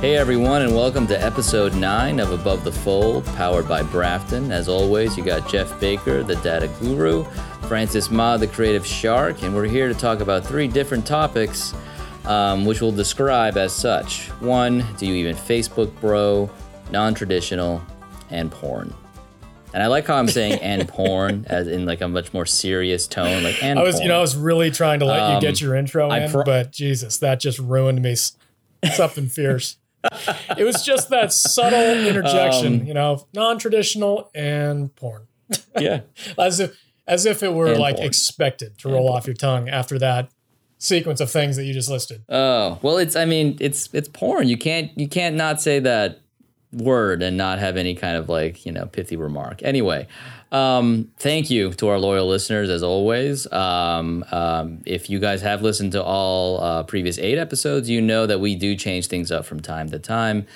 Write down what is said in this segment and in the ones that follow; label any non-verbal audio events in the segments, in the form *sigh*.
Hey everyone, and welcome to episode 9 of Above the Fold, powered by Brafton. As always, you got Jeff Baker, the data guru, Francis Ma, the creative shark, and we're here to talk about three different topics, um, which we'll describe as such. One, do you even Facebook bro, non traditional, and porn. And I like how I'm saying and *laughs* porn as in like a much more serious tone, like and I was, porn. you know, I was really trying to let Um, you get your intro in, pro- but Jesus, that just ruined me. Something fierce. It was just that subtle *laughs* interjection, Um, you know, non-traditional and porn, *laughs* yeah. as if as if it were And like porn. expected to roll off your tongue after that sequence of things that you just listed. Oh well, it's I mean it's it's porn. You can't you can't not say that word and not have any kind of like you know pithy remark. Anyway, um, thank you to our loyal listeners as always. Um, um, if you guys have listened to all uh, previous eight episodes, you know that we do change things up from time to time.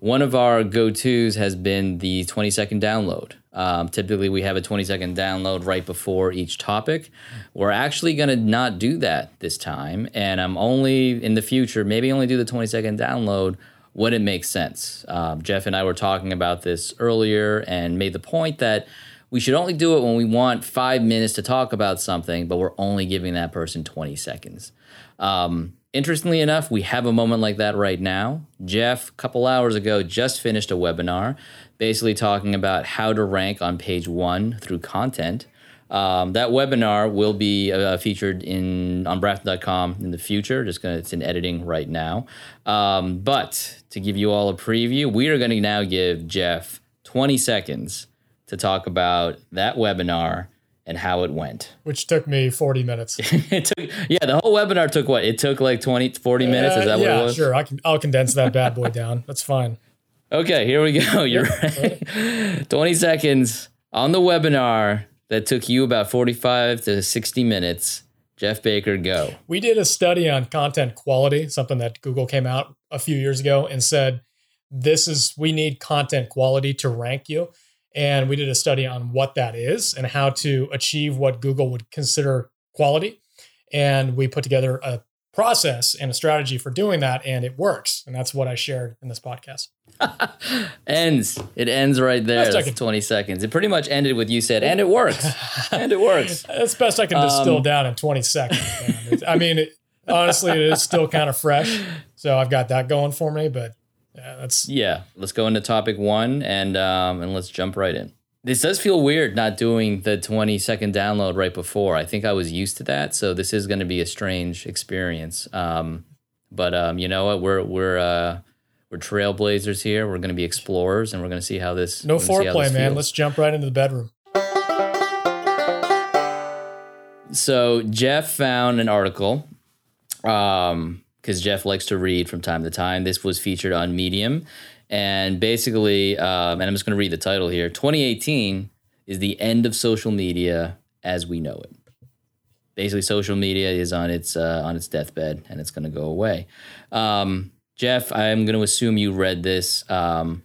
One of our go tos has been the twenty second download. Um, typically, we have a 20 second download right before each topic. We're actually going to not do that this time. And I'm only in the future, maybe only do the 20 second download when it makes sense. Um, Jeff and I were talking about this earlier and made the point that we should only do it when we want five minutes to talk about something, but we're only giving that person 20 seconds. Um, interestingly enough, we have a moment like that right now. Jeff, a couple hours ago, just finished a webinar basically talking about how to rank on page one through content. Um, that webinar will be uh, featured in on Brafton.com in the future. Just gonna, it's in editing right now. Um, but to give you all a preview, we are going to now give Jeff 20 seconds to talk about that webinar and how it went. Which took me 40 minutes. *laughs* it took, yeah, the whole webinar took what? It took like 20, 40 minutes. Is that what it was? sure. I can. I'll condense that bad boy down. That's fine. Okay, here we go. *laughs* You're right. 20 seconds on the webinar that took you about 45 to 60 minutes. Jeff Baker, go. We did a study on content quality, something that Google came out a few years ago and said, this is, we need content quality to rank you. And we did a study on what that is and how to achieve what Google would consider quality. And we put together a process and a strategy for doing that, and it works. And that's what I shared in this podcast. *laughs* Ends. It ends right there. Best I That's can- 20 seconds. It pretty much ended with you said, and it works. *laughs* and it works. That's best I can distill Um, down in 20 seconds. I mean, it, honestly, it is still kind of fresh. So I've got that going for me, but yeah, that's Yeah. Let's go into topic one and um, and let's jump right in. This does feel weird not doing the 20 second download right before. I think I was used to that, so this is going to be a strange experience. Um, but um, you know what? We're we're uh, we're trailblazers here. We're going to be explorers, and we're going to see how this. no we're gonna see how foreplay, this man. feels. Let's jump right into the bedroom. So Jeff found an article um because Jeff likes to read from time to time. This was featured on Medium, and basically, um, and I'm just going to read the title here. 2018 is the end of social media as we know it. Basically, social media is on its uh, on its deathbed, and it's going to go away. Um, Jeff, I'm going to assume you read this. Um,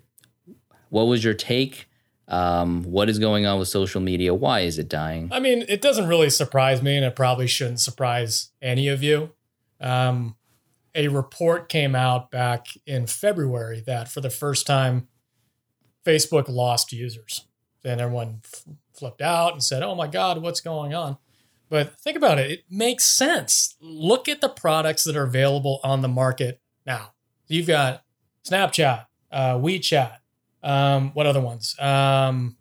what was your take? Um, what is going on with social media? Why is it dying? I mean, it doesn't really surprise me, and it probably shouldn't surprise any of you. Um, a report came out back in February that for the first time, Facebook lost users. And everyone f- flipped out and said, oh my God, what's going on? But think about it, it makes sense. Look at the products that are available on the market now. You've got Snapchat, uh, WeChat, um, what other ones? Um,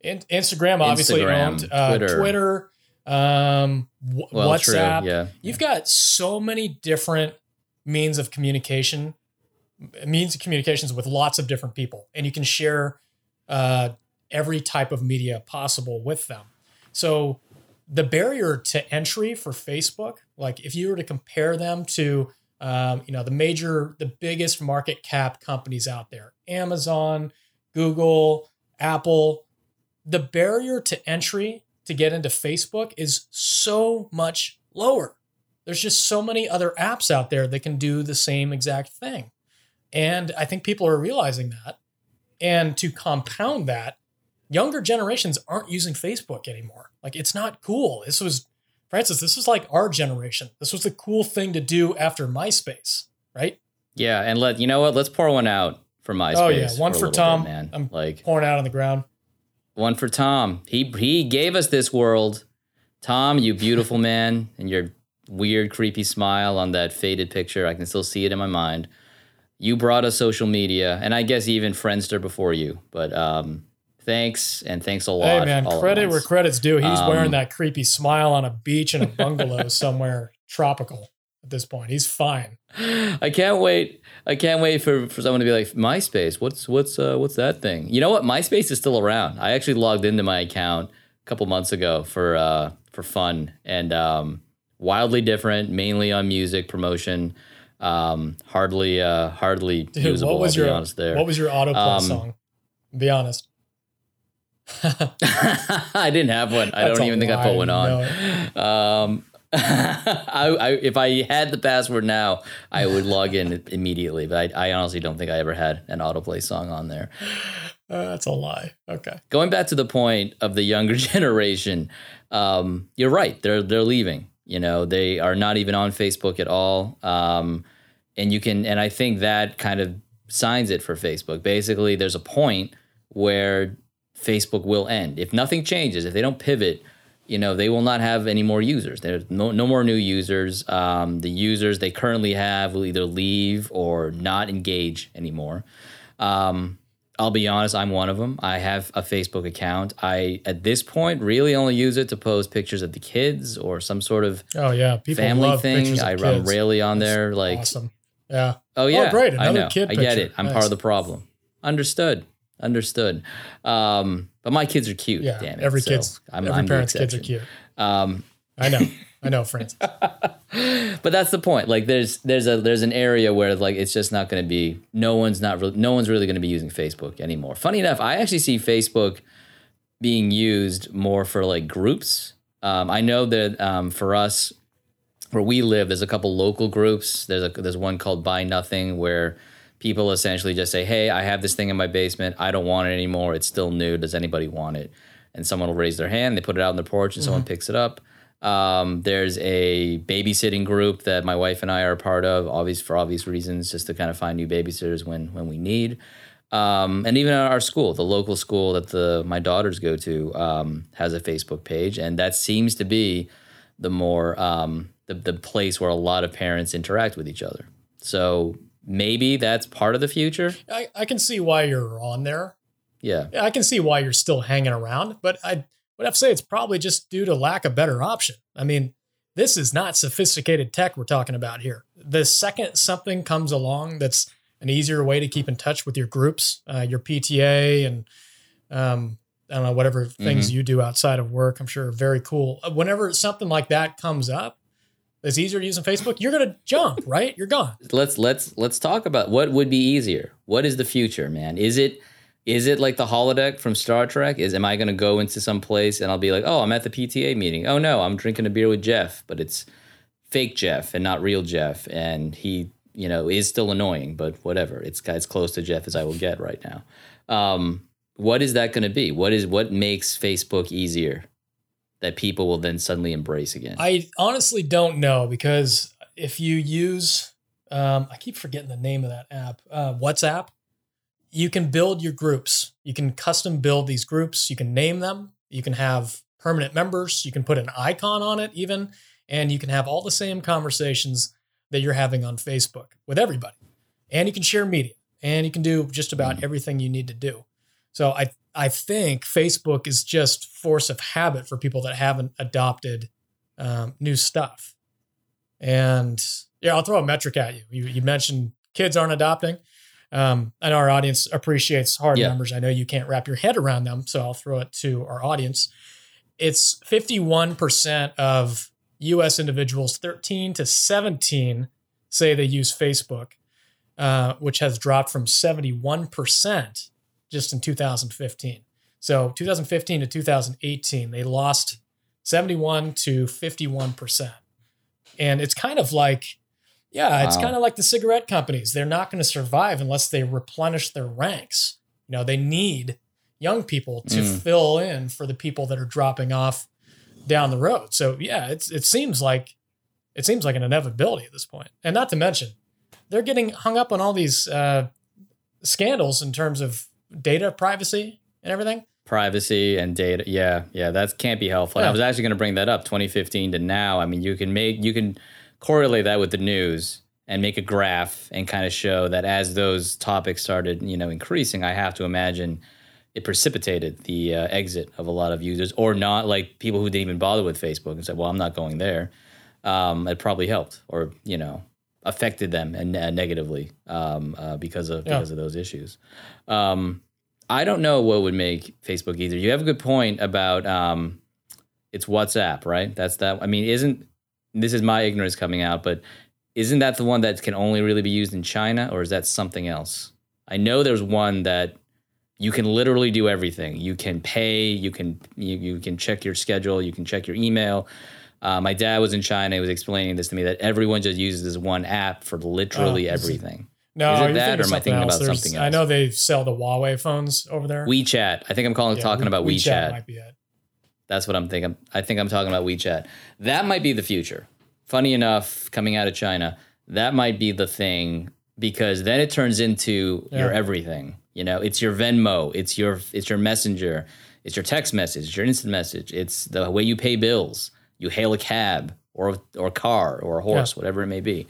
in- Instagram, obviously Instagram, owned, uh, Twitter. Twitter, um, w- Well, true, WhatsApp. yeah. You've got so many different means of communication, means of communications with lots of different people, and you can share uh, every type of media possible with them. So the barrier to entry for Facebook, like if you were to compare them to, um, you know, the major, the biggest market cap companies out there, Amazon, Google, Apple, the barrier to entry to get into Facebook is so much lower. There's just so many other apps out there that can do the same exact thing. And I think people are realizing that. And to compound that, younger generations aren't using Facebook anymore. Like it's not cool. This was, Francis, this was like our generation. This was the cool thing to do after MySpace, right? Yeah, and let you know what? Let's pour one out for oh, MySpace. Oh yeah, one a for Tom. bit, man. I'm like pouring out on the ground. one for Tom. He he gave us this world. Tom, you beautiful man, and your weird, creepy smile on that faded picture. I can still see it in my mind. You brought us social media, and I guess even Friendster before you. But um, thanks, and thanks a lot. Hey man, credit where credit's due. He's Um, wearing that creepy smile on a beach in a bungalow *laughs* somewhere tropical at this point. He's fine. I can't wait. I can't wait for, for someone to be like MySpace. What's what's uh, what's that thing? You know what? MySpace is still around. I actually logged into my account a couple months ago for uh, for fun and um, wildly different, mainly on music promotion. Um, hardly uh, hardly Dude, *laughs* usable. what was I'll be your honest there. what was your autoplay Um, song? Be honest. *laughs* I didn't have one. I That's don't even think I put one on. Um, *laughs* I, I, if I had the password now, I would log in immediately. But I, I honestly don't think I ever had an autoplay song on there. Uh, that's a lie. Okay. Going back to the point of the younger generation, um, you're right. They're they're leaving. You know, they are not even on Facebook at all. Um, and you can, and I think that kind of signs it for Facebook. Basically, there's a point where Facebook will end if nothing changes. If they don't pivot, you know, they will not have any more users. There's no no more new users. Um, the users they currently have will either leave or not engage anymore. Um, I'll be honest, I'm one of them. I have a Facebook account. I, at this point, really only use it to post pictures of the kids or some sort of Oh yeah, people family love thing. I, kids. rally on That's there. Like, awesome. Yeah. oh yeah, great, I know. kid I get it. I'm Nice. part of the problem. Understood. Understood. Um, but my kids are cute. Yeah. damn it. Every So kid's I'm, every I'm parent's kids are cute. Um, I know. *laughs* I know, Francis. *laughs* but that's the point. Like, there's there's a there's an area where like it's just not going to be. No one's not really. No one's really going to be using Facebook anymore. Funny enough, I actually see Facebook being used more for like groups. Um, I know that um, for us, where we live, there's a couple local groups. There's a there's one called Buy Nothing where people essentially just say, "Hey, I have this thing in my basement. I don't want it anymore. It's still new. Does anybody want it?" And someone will raise their hand. They put it out on the porch, and someone picks it up. Um, there's a babysitting group that my wife and I are a part of, obvious for obvious reasons, just to kind of find new babysitters when when we need. Um, and even at our school, the local school that the my daughters go to um, has a Facebook page, and that seems to be the more um, the the place where a lot of parents interact with each other. So maybe that's part of the future. I, I can see why you're on there. Yeah, Yeah, I can see why you're still hanging around, but I would have to say it's probably just due to lack of better option. I mean, this is not sophisticated tech we're talking about here. The second something comes along that's an easier way to keep in touch with your groups, uh, your PTA, and um, I don't know whatever things you do outside of work. I'm sure are very cool. Uh, Whenever something like that comes up, it's easier to use on Facebook. You're gonna jump, right? You're gone. let's let's let's talk about what would be easier. What is the future, man? Is it is it like the holodeck from Star Trek? Is am I going to go into some place and I'll be like, oh, I'm at the PTA meeting. Oh no, I'm drinking a beer with Jeff, but it's fake Jeff and not real Jeff, and he you know is still annoying, but whatever. It's as close to Jeff as I will get right now. Um, what is that going to be? What is what makes Facebook easier that people will then suddenly embrace again? I honestly don't know because if you use, um, I keep forgetting the name of that app, uh, WhatsApp, you can build your groups. You can custom build these groups. You can name them. You can have permanent members. You can put an icon on it, even, and you can have all the same conversations that you're having on Facebook with everybody. And you can share media and you can do just about everything you need to do. So I I think Facebook is just force of habit for people that haven't adopted um, new stuff. And yeah, I'll throw a metric at you. You, you mentioned kids aren't adopting. Um, I know our audience appreciates hard Yeah. numbers. I know you can't wrap your head around them, so I'll throw it to our audience. It's 51% of US individuals 13 to 17 say they use Facebook, uh, which has dropped from 71% just in 2015. So 2015 to 2018, they lost 71 to 51%. And it's kind of like, yeah, it's Wow. kind of like the cigarette companies. They're not going to survive unless they replenish their ranks. You know, they need young people to Mm. fill in for the people that are dropping off down the road. So yeah, it's it seems like it seems like an inevitability at this point. And not to mention, they're getting hung up on all these uh, scandals in terms of data privacy and everything. privacy and data yeah yeah that can't be helpful and i was actually going to bring that up 2015 to now i mean you can make you can correlate that with the news and make a graph and kind of show that as those topics started you know increasing i have to imagine it precipitated the uh, exit of a lot of users or not like people who didn't even bother with facebook and said well i'm not going there um, it probably helped or you know affected them and uh, negatively um, uh, because of Yeah. because of those issues um, I don't know what would make Facebook either. You have a good point about um, it's WhatsApp, right? That's that. I mean, isn't this is my ignorance coming out, but isn't that the one that can only really be used in China, or is that something else? I know there's one that you can literally do everything. You can pay. You can you, you can check your schedule. You can check your email. Uh, my dad was in China. He was explaining this to me that everyone just uses this one app for literally Oh, everything. No, Is it that, or am I thinking about else. There's- something else? I know they sell the Huawei phones over there. WeChat. I think I'm calling Yeah, talking We- about WeChat. might be it. That's what I'm thinking. I think I'm talking about WeChat. That might be the future. Funny enough, coming out of China, that might be the thing because then it turns into your everything. You know, it's your Venmo, it's your it's your Messenger, it's your text message, it's your instant message, it's the way you pay bills. You hail a cab or or a car or a horse, whatever it may be.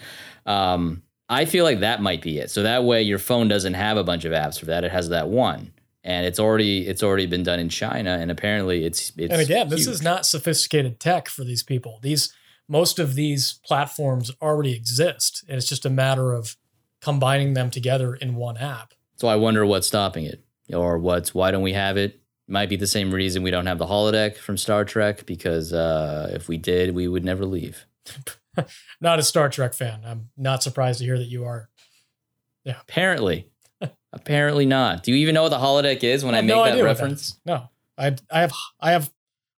Um, I feel like that might be it. So that way, your phone doesn't have a bunch of apps for that; it has that one, and it's already it's already been done in China, and apparently it's it's. And again, this is not sophisticated tech for these people. These most of these platforms already exist, and it's just a matter of combining them together in one app. So I wonder what's stopping it, or what's why don't we have it? Might be the same reason we don't have the holodeck from Star Trek because uh, if we did, we would never leave. *laughs* Not a Star Trek fan. I'm not surprised to hear that you are. Yeah, Apparently, apparently not. Do you even know what the holodeck is when I, have make no that what that reference? No, I I have I have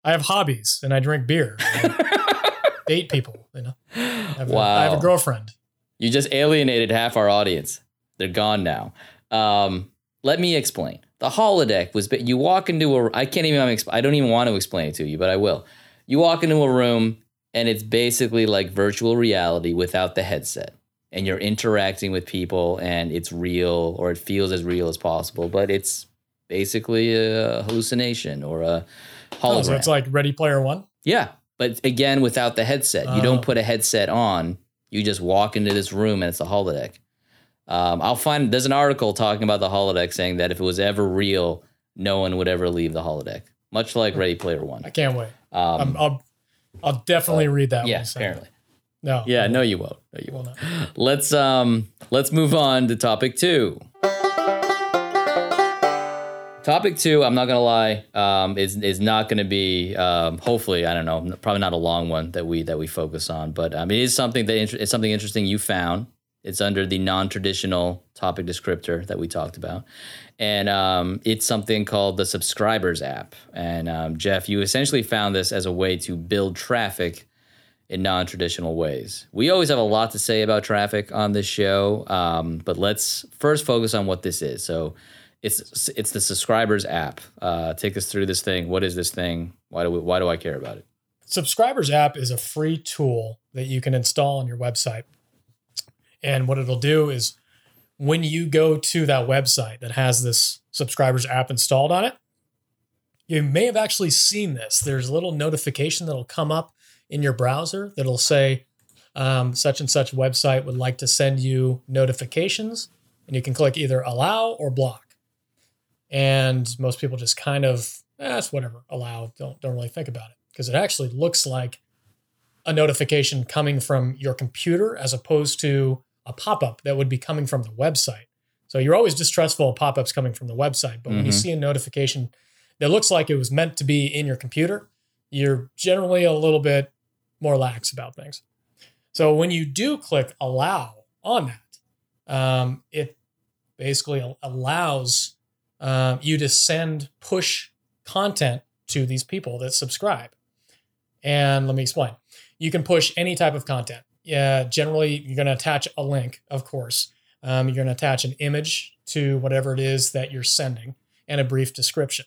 I have hobbies and I drink beer, and *laughs* date people. You know, I have, a, I have a girlfriend. You just alienated half our audience. They're gone now. Um, let me explain. The holodeck was you walk into a I can't even I don't even want to explain it to you, but I will. You walk into a room and it's basically like virtual reality without the headset. And you're interacting with people and it's real or it feels as real as possible, but it's basically a hallucination or a hologram. Oh, so it's like Ready Player One. Yeah, but again, without the headset, you Oh. don't put a headset on. You just walk into this room and it's a holodeck. Um, I'll find there's an article talking about the holodeck saying that if it was ever real, no one would ever leave the holodeck, much like Ready Player One. I can't wait. Um, I'm, I'll I'll definitely read that. yeah, you send it. apparently. No. Yeah, no, you won't. No, you won't. *gasps* Let's um, let's move on to topic two. Topic two, I'm not gonna lie, um, is is not gonna be um, hopefully I don't know, probably not a long one that we that we focus on, but um, it is something that inter- it's something interesting you found. It's under the non-traditional topic descriptor that we talked about, and um, it's something called the subscribers app. And um, Jeff, you essentially found this as a way to build traffic in non-traditional ways. We always have a lot to say about traffic on this show, um, but let's first focus on what this is. So, it's it's the subscribers app. Uh, take us through this thing. What is this thing? Why do we, why do I care about it? Subscribers app is a free tool that you can install on your website. And what it'll do is when you go to that website that has this subscribers app installed on it, you may have actually seen this. There's a little notification that'll come up in your browser that'll say, um, such and such website would like to send you notifications. And you can click either allow or block. And most people just kind of, eh, whatever, allow, don't, don't really think about it because it actually looks like a notification coming from your computer as opposed to a pop up that would be coming from the website. So you're always distrustful of pop ups coming from the website. But when you Mhm. see a notification that looks like it was meant to be in your computer, you're generally a little bit more lax about things. So when you do click allow on that, um, it basically allows um, you to send push content to these people that subscribe. And let me explain. You can push any type of content. Yeah, generally you're going to attach a link, of course. Um, you're going to attach an image to whatever it is that you're sending and a brief description.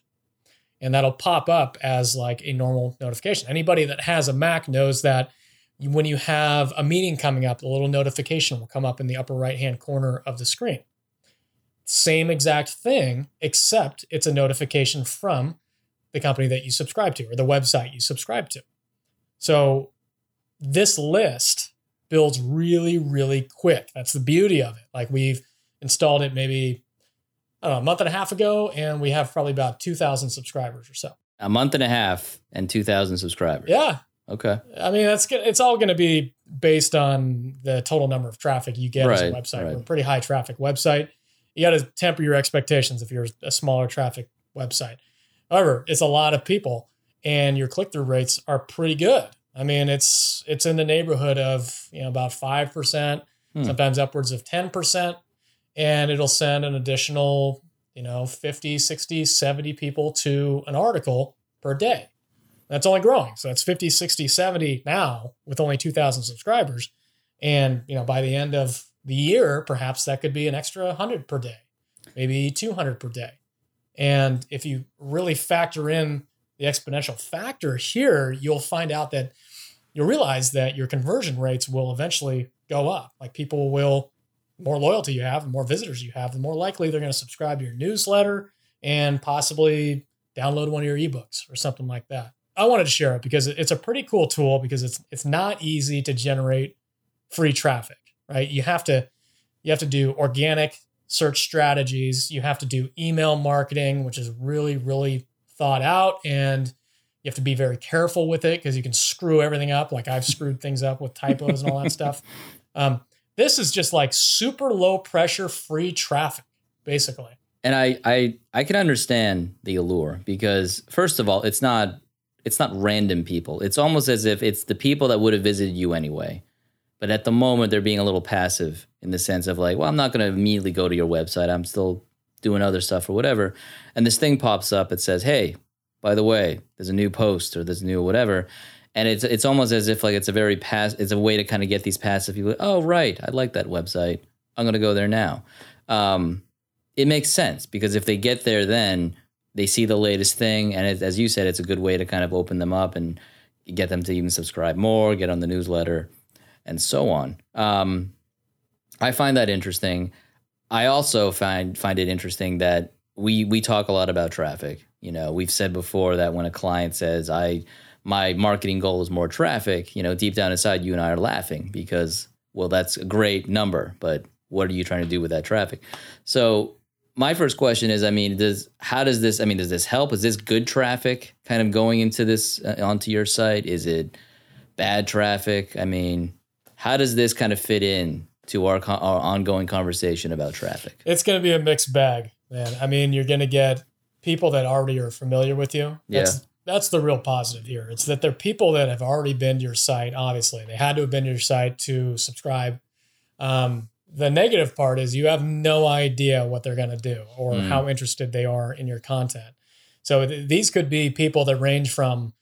And that'll pop up as like a normal notification. Anybody that has a Mac knows that when you have a meeting coming up, a little notification will come up in the upper right hand corner of the screen. Same exact thing, except it's a notification from the company that you subscribe to or the website you subscribe to. So this list builds really, really quick. That's the beauty of it. Like we've installed it maybe know, a month and a half ago, and we have probably about 2,000 subscribers or so. A month and a half and 2,000 subscribers. Yeah. Okay. I mean, that's good. It's all going to be based on the total number of traffic you get as a website. right. We're a pretty high traffic website. You got to temper your expectations if you're a smaller traffic website. However, it's a lot of people, and your click through rates are pretty good. I mean, it's it's in the neighborhood of you know about five percent, Hmm. sometimes upwards of ten percent, and it'll send an additional you know 50, 60, 70 people to an article per day. That's only growing. So that's 50, 60, 70 now with only 2,000 subscribers. And, you know, by the end of the year, perhaps that could be an extra 100 per day, maybe 200 per day. And if you really factor in the exponential factor here, you'll find out that you'll realize that your conversion rates will eventually go up. Like people will, more loyalty you have, the more visitors you have, the more likely they're going to subscribe to your newsletter and possibly download one of your ebooks or something like that. I wanted to share it because it's a pretty cool tool because it's it's not easy to generate free traffic, right? You have to you have to do organic search strategies, you have to do email marketing, which is really really thought out and you have to be very careful with it because you can screw everything up like I've screwed things up with typos and all that stuff. *laughs* Um, this is just like super low pressure free traffic basically. and I, I I can understand the allure because first of all, it's not it's not random people. It's almost as if it's the people that would have visited you anyway. But at the moment, they're being a little passive in the sense of like, well, I'm not going to immediately go to your website. I'm still doing other stuff or whatever. And this thing pops up. It says, hey, by the way, there's a new post or there's new whatever. And it's it's almost as if like it's a very pass. It's a way to kind of get these passive people. Oh, right, I like that website. I'm going to go there now. Um, it makes sense because if they get there, then they see the latest thing, and it, as you said, it's a good way to kind of open them up and get them to even subscribe more, get on the newsletter, and so on. Um, I find that interesting. I also find find it interesting that we we talk a lot about traffic. You know, we've said before that when a client says, "I my marketing goal is more traffic," you know, deep down inside, you and I are laughing because, well, that's a great number, but what are you trying to do with that traffic? So my first question is, I mean, does how does this? I mean, does this help? Is this good traffic kind of going into this uh, onto your site? Is it bad traffic? I mean, how does this kind of fit in to our, our ongoing conversation about traffic? It's going to be a mixed bag, man. I mean, you're going to get people that already are familiar with you. That's, That's the real positive here. It's that they're people that have already been to your site. Obviously, they had to have been to your site to subscribe. Um, the negative part is you have no idea what they're going to do or Mm. how interested they are in your content. So th- these could be people that range from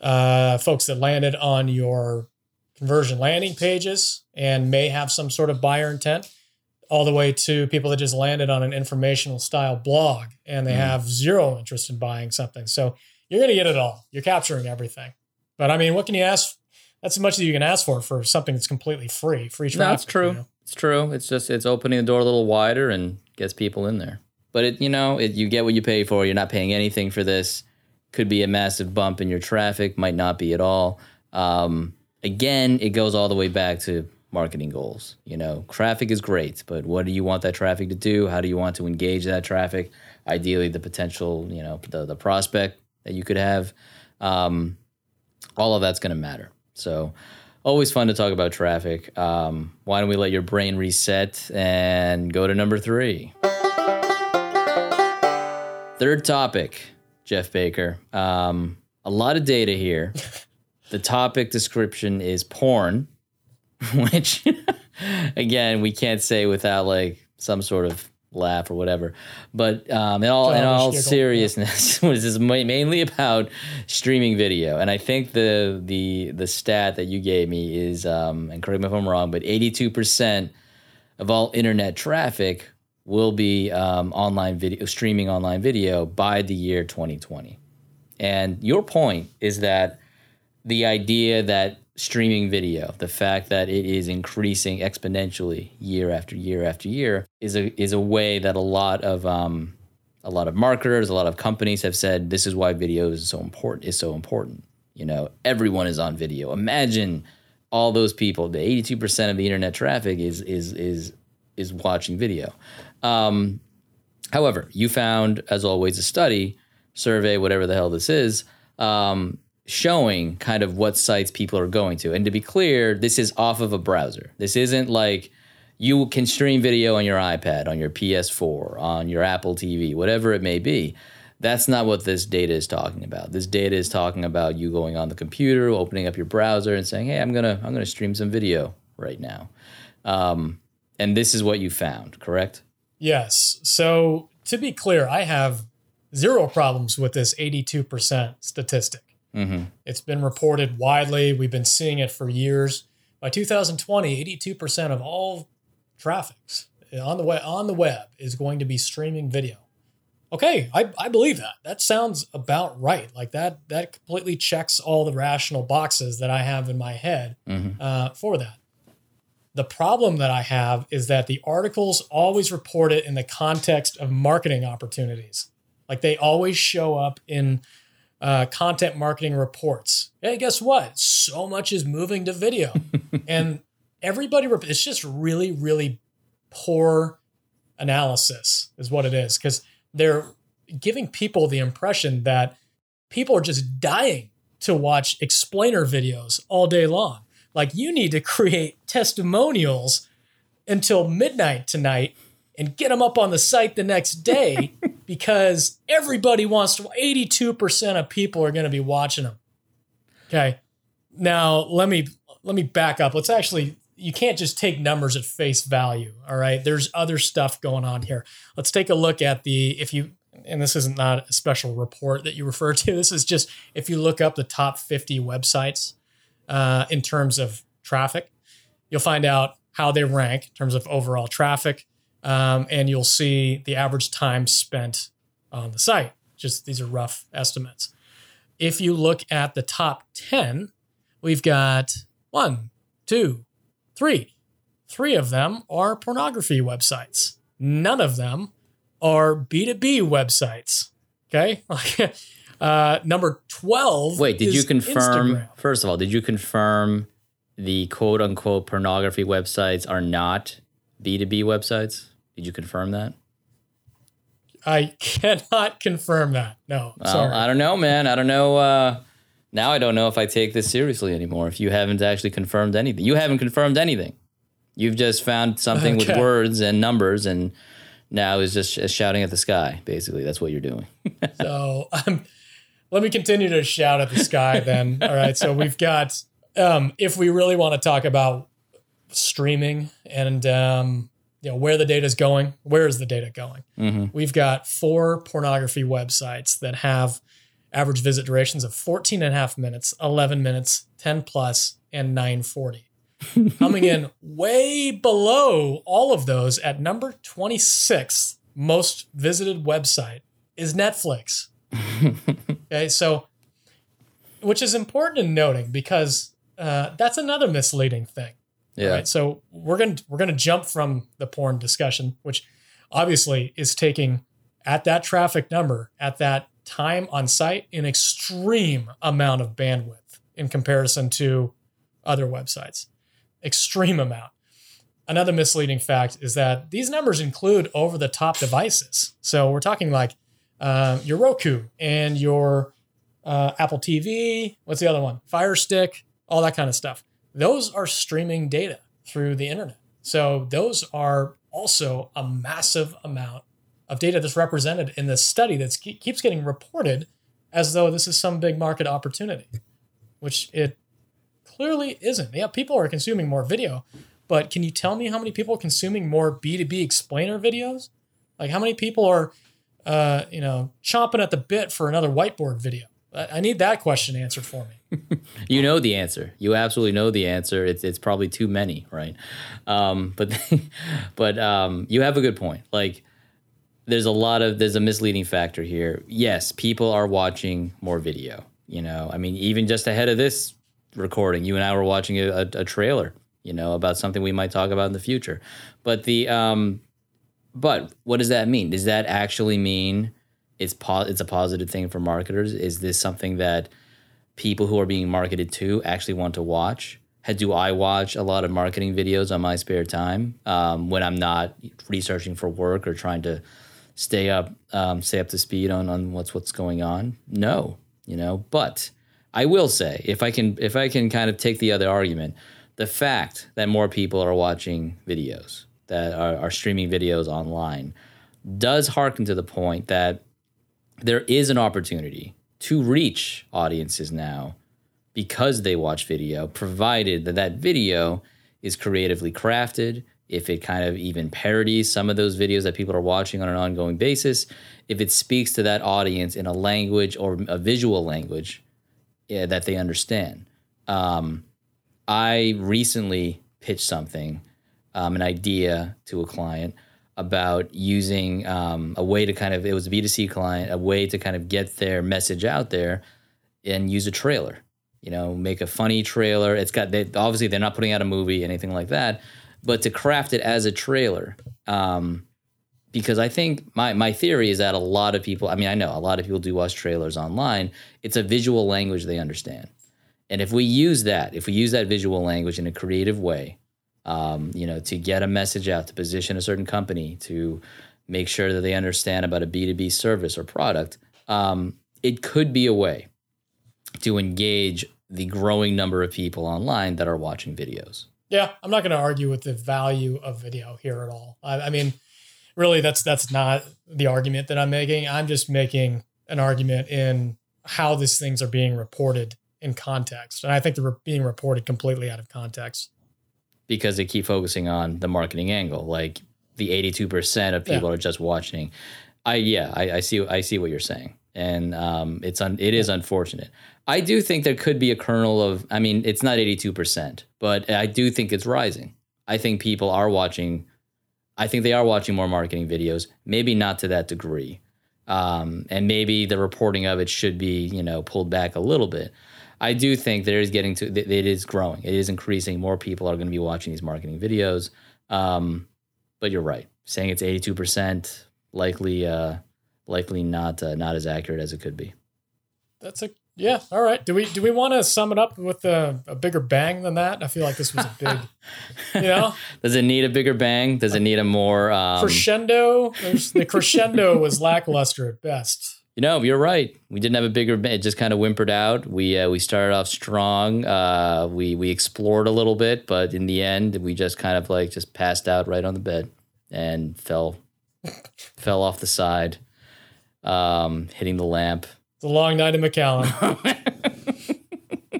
uh, folks that landed on your conversion landing pages and may have some sort of buyer intent, all the way to people that just landed on an informational style blog and they Mm. have zero interest in buying something. So you're going to get it all. You're capturing everything. But I mean, what can you ask? That's as much as you can ask for for something that's completely free, free traffic. No, it's true. you know? It's true. It's just it's opening the door a little wider and gets people in there. But it, you know, it, you get what you pay for. You're not paying anything for this. Could be a massive bump in your traffic. Might not be at all. Um, again, it goes all the way back to marketing goals. You know, traffic is great, but what do you want that traffic to do? How do you want to engage that traffic? Ideally, the potential, you know, the the prospect that you could have. Um, all of that's going to matter. So, always fun to talk about traffic. Um, why don't we let your brain reset and go to number three? Third topic, Jeff Baker. Um, a lot of data here. *laughs* the topic description is porn, *laughs* which, *laughs* again, we can't say without like some sort of laugh or whatever. But um, in all in all giggle, seriousness, *laughs* was this mainly about streaming video, and I think the the the stat that you gave me is, um, and correct me if I'm wrong, but 82 percent of all internet traffic will be um, online video streaming online video by the year 2020. And your point is that the idea that streaming video, the fact that it is increasing exponentially year after year after year, is a is a way that a lot of um, a lot of marketers, a lot of companies have said this is why video is so important. Is so important. You know, everyone is on video. Imagine all those people. The eighty two percent of the internet traffic is is is is watching video. Um, however, you found, as always, a study, survey, whatever the hell this is, um, showing kind of what sites people are going to. And to be clear, this is off of a browser. This isn't like you can stream video on your iPad, on your PS4, on your Apple TV, whatever it may be. That's not what this data is talking about. This data is talking about you going on the computer, opening up your browser, and saying, "Hey, I'm gonna I'm gonna stream some video right now," um, and this is what you found, correct? Yes. So to be clear, I have zero problems with this 82% statistic. Mm-hmm. It's been reported widely. We've been seeing it for years. By 2020, 82% of all traffics on the web on the web is going to be streaming video. Okay, I, I believe that. That sounds about right. Like that that completely checks all the rational boxes that I have in my head Mm-hmm. uh, for that. The problem that I have is that the articles always report it in the context of marketing opportunities. Like they always show up in uh, content marketing reports. Hey, guess what? So much is moving to video. *laughs* and everybody, rep- it's just really, really poor analysis, is what it is. Because they're giving people the impression that people are just dying to watch explainer videos all day long. Like you need to *laughs* create testimonials until midnight tonight and get them up on the site the next day *laughs* because everybody wants to 82% of people are going to be watching them. Okay. Now, let me let me back up. Let's actually you can't just take numbers at face value, all right? There's other stuff going on here. Let's take a look at the if you and this isn't not a special report that you refer to. *laughs* This is just if you look up the top 50 websites uh, in terms of traffic, you'll find out how they rank in terms of overall traffic, um, and you'll see the average time spent on the site. Just these are rough estimates. If you look at the top 10, we've got one, two, three. Three of them are pornography websites. None of them are B2B websites. Okay. *laughs* uh, number 12. Wait, did you confirm? Instagram. First of all, did you confirm the quote unquote pornography websites are not B2B websites? Did you confirm that? I *laughs* cannot confirm that. No. Well, sorry. I don't know, man. I don't know. Uh, now I don't know if I take this seriously anymore. If you haven't actually confirmed anything, you haven't confirmed anything. You've just found something with words and numbers, and now is just sh- shouting at the sky. Basically, that's what you're doing. *laughs* So um, let me continue to shout at the sky then. *laughs* All right. So we've got, um, if we really want to talk about streaming and um, you know where the data is going, where is the data going? Mhm. We've got four pornography websites that have average visit durations of 14 and a half minutes, 11 minutes, 10 plus, and 940. *laughs* Coming in way below all of those at number 26 most visited website is Netflix. *laughs* okay, so which is important in noting because uh, that's another misleading thing. Yeah. Right. So we're gonna we're gonna jump from the porn discussion, which obviously is taking at that traffic number at that time on site an extreme amount of bandwidth in comparison to other websites. Extreme amount. Another misleading fact is that these numbers include over the top devices. So we're talking like uh, your Roku and your uh, Apple TV. What's the other one? Fire Stick, all that kind of stuff. Those are streaming data through the internet. So those are also a massive amount of data that's represented in this study that keeps getting reported as though this is some big market opportunity, which it clearly isn't. Yeah, people are consuming more video, but can you tell me how many people are consuming more B2B explainer videos? Like how many people are, uh, you know, chomping at the bit for another whiteboard video? I I need that question answered for me. *laughs* You know the answer. You absolutely know the answer. It's it's probably too many, right? Um, but *laughs* but um, you have a good point. Like there's a lot of there's a misleading factor here. Yes, people are watching more video. You know, I mean, even just ahead of this recording. You and I were watching a, a, a trailer, you know, about something we might talk about in the future. But the um, but what does that mean? Does that actually mean it's po- it's a positive thing for marketers? Is this something that people who are being marketed to actually want to watch? do I watch a lot of marketing videos on my spare time um, when I'm not researching for work or trying to stay up um, stay up to speed on on what's what's going on? No, you know. But I will say, if I can if I can kind of take the other argument, the fact that more people are watching videos that are, are streaming videos online does harken to the point that there is an opportunity to reach audiences now because they watch video, provided that that video is creatively crafted, if it kind of even parodies some of those videos that people are watching on an ongoing basis, if it speaks to that audience in a language or a visual language yeah, that they understand. Um, I recently pitched something, um, an idea to a client about using um, a way to kind of, it was a B2C client, a way to kind of get their message out there and use a trailer. You know, make a funny trailer. It's got, they, obviously, they're not putting out a movie, anything like that, but to craft it as a trailer. Um, because I think my, my theory is that a lot of people, I mean, I know a lot of people do watch trailers online. It's a visual language they understand. And if we use that, if we use that visual language in a creative way, um, you know, to get a message out, to position a certain company, to make sure that they understand about a B2B service or product, um, it could be a way to engage the growing number of people online that are watching videos. Yeah, I'm not going to argue with the value of video here at all. I, I mean, really, that's that's not the argument that I'm making. I'm just making an argument in how these things are being reported in context, and I think they're being reported completely out of context because they keep focusing on the marketing angle. Like the 82% of people yeah. are just watching. I yeah, I, I, see I see what you're saying. And um, it's un, it is unfortunate. I do think there could be a kernel of I mean, it's not 82%, but I do think it's rising. I think people are watching I think they are watching more marketing videos, maybe not to that degree. Um, and maybe the reporting of it should be, you know, pulled back a little bit. I do think there is getting to it is growing. It is increasing. More people are going to be watching these marketing videos. Um, but you're right. Saying it's 82 percent likely uh, likely not uh, not as accurate as it could be. That's a yeah. All right. Do we do we want to sum it up with a, a bigger bang than that? I feel like this was a big, *laughs* you know. Does it need a bigger bang? Does it need a more um, crescendo? There's, the crescendo was lackluster at best. You know, you're right. We didn't have a bigger. It just kind of whimpered out. We uh, we started off strong. Uh, we we explored a little bit, but in the end, we just kind of like just passed out right on the bed and fell *laughs* fell off the side, um, hitting the lamp. It's a long night in McAllen.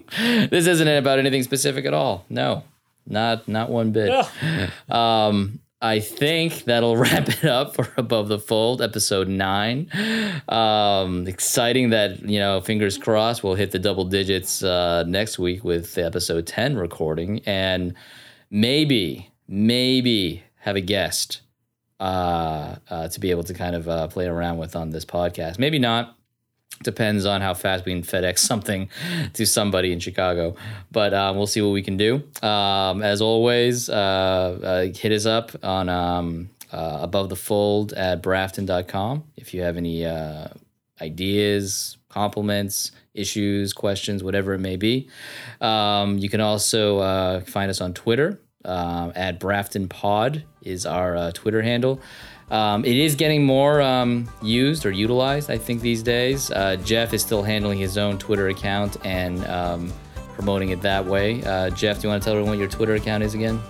*laughs* this isn't about anything specific at all. No, not not one bit. Yeah. Um, I think that'll *laughs* wrap it up for Above the Fold, episode nine. Um, exciting that, you know, fingers crossed, we'll hit the double digits uh, next week with episode 10 recording and maybe, maybe have a guest uh, uh, to be able to kind of uh, play around with on this podcast. Maybe not depends on how fast we can FedEx *laughs* something to somebody in Chicago. But um, we'll see what we can do. Um, as always, uh, uh, hit us up on um, uh, above the fold at brafton.com if you have any uh, ideas, compliments, issues, questions, whatever it may be. Um, you can also uh, find us on Twitter. Uh, at Brafton Pod is our Twitter handle. Um, it is getting more um, used or utilized, I think, these days. Uh, Jeff is still handling his own Twitter account and um, promoting it that way. Uh, Jeff, do you want to tell everyone what your Twitter account is again?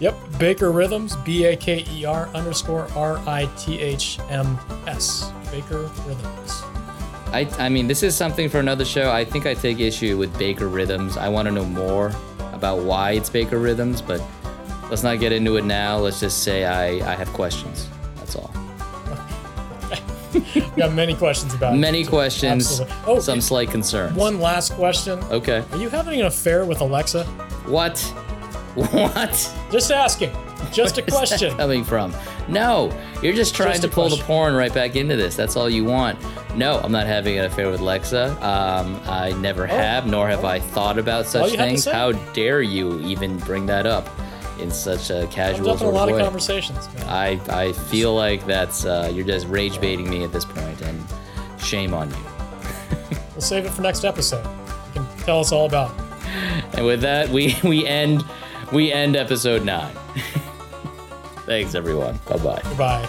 Yep, Baker Rhythms, B A K E R underscore R I T H M S. Baker Rhythms. I, I mean, this is something for another show. I think I take issue with Baker Rhythms. I want to know more about why it's Baker Rhythms, but let's not get into it now. Let's just say I, I have questions. *laughs* Got many questions about it. Many questions. Oh, some slight concerns. One last question. Okay. Are you having an affair with Alexa? What? What? Just asking. Just a *laughs* question. coming from? No, you're just trying just to pull question. the porn right back into this. That's all you want. No, I'm not having an affair with Lexa. Um, I never have, nor have I thought about such you have to things. How dare you even bring that up in such a casual up in a sort lot of of way? conversations, man. I, I feel like that's uh, you're just rage baiting me at this point, and shame on you. *laughs* We'll save it for next episode. You can tell us all about it. And with that, we we end we end episode nine. *laughs* Thanks everyone. Bye bye. Goodbye.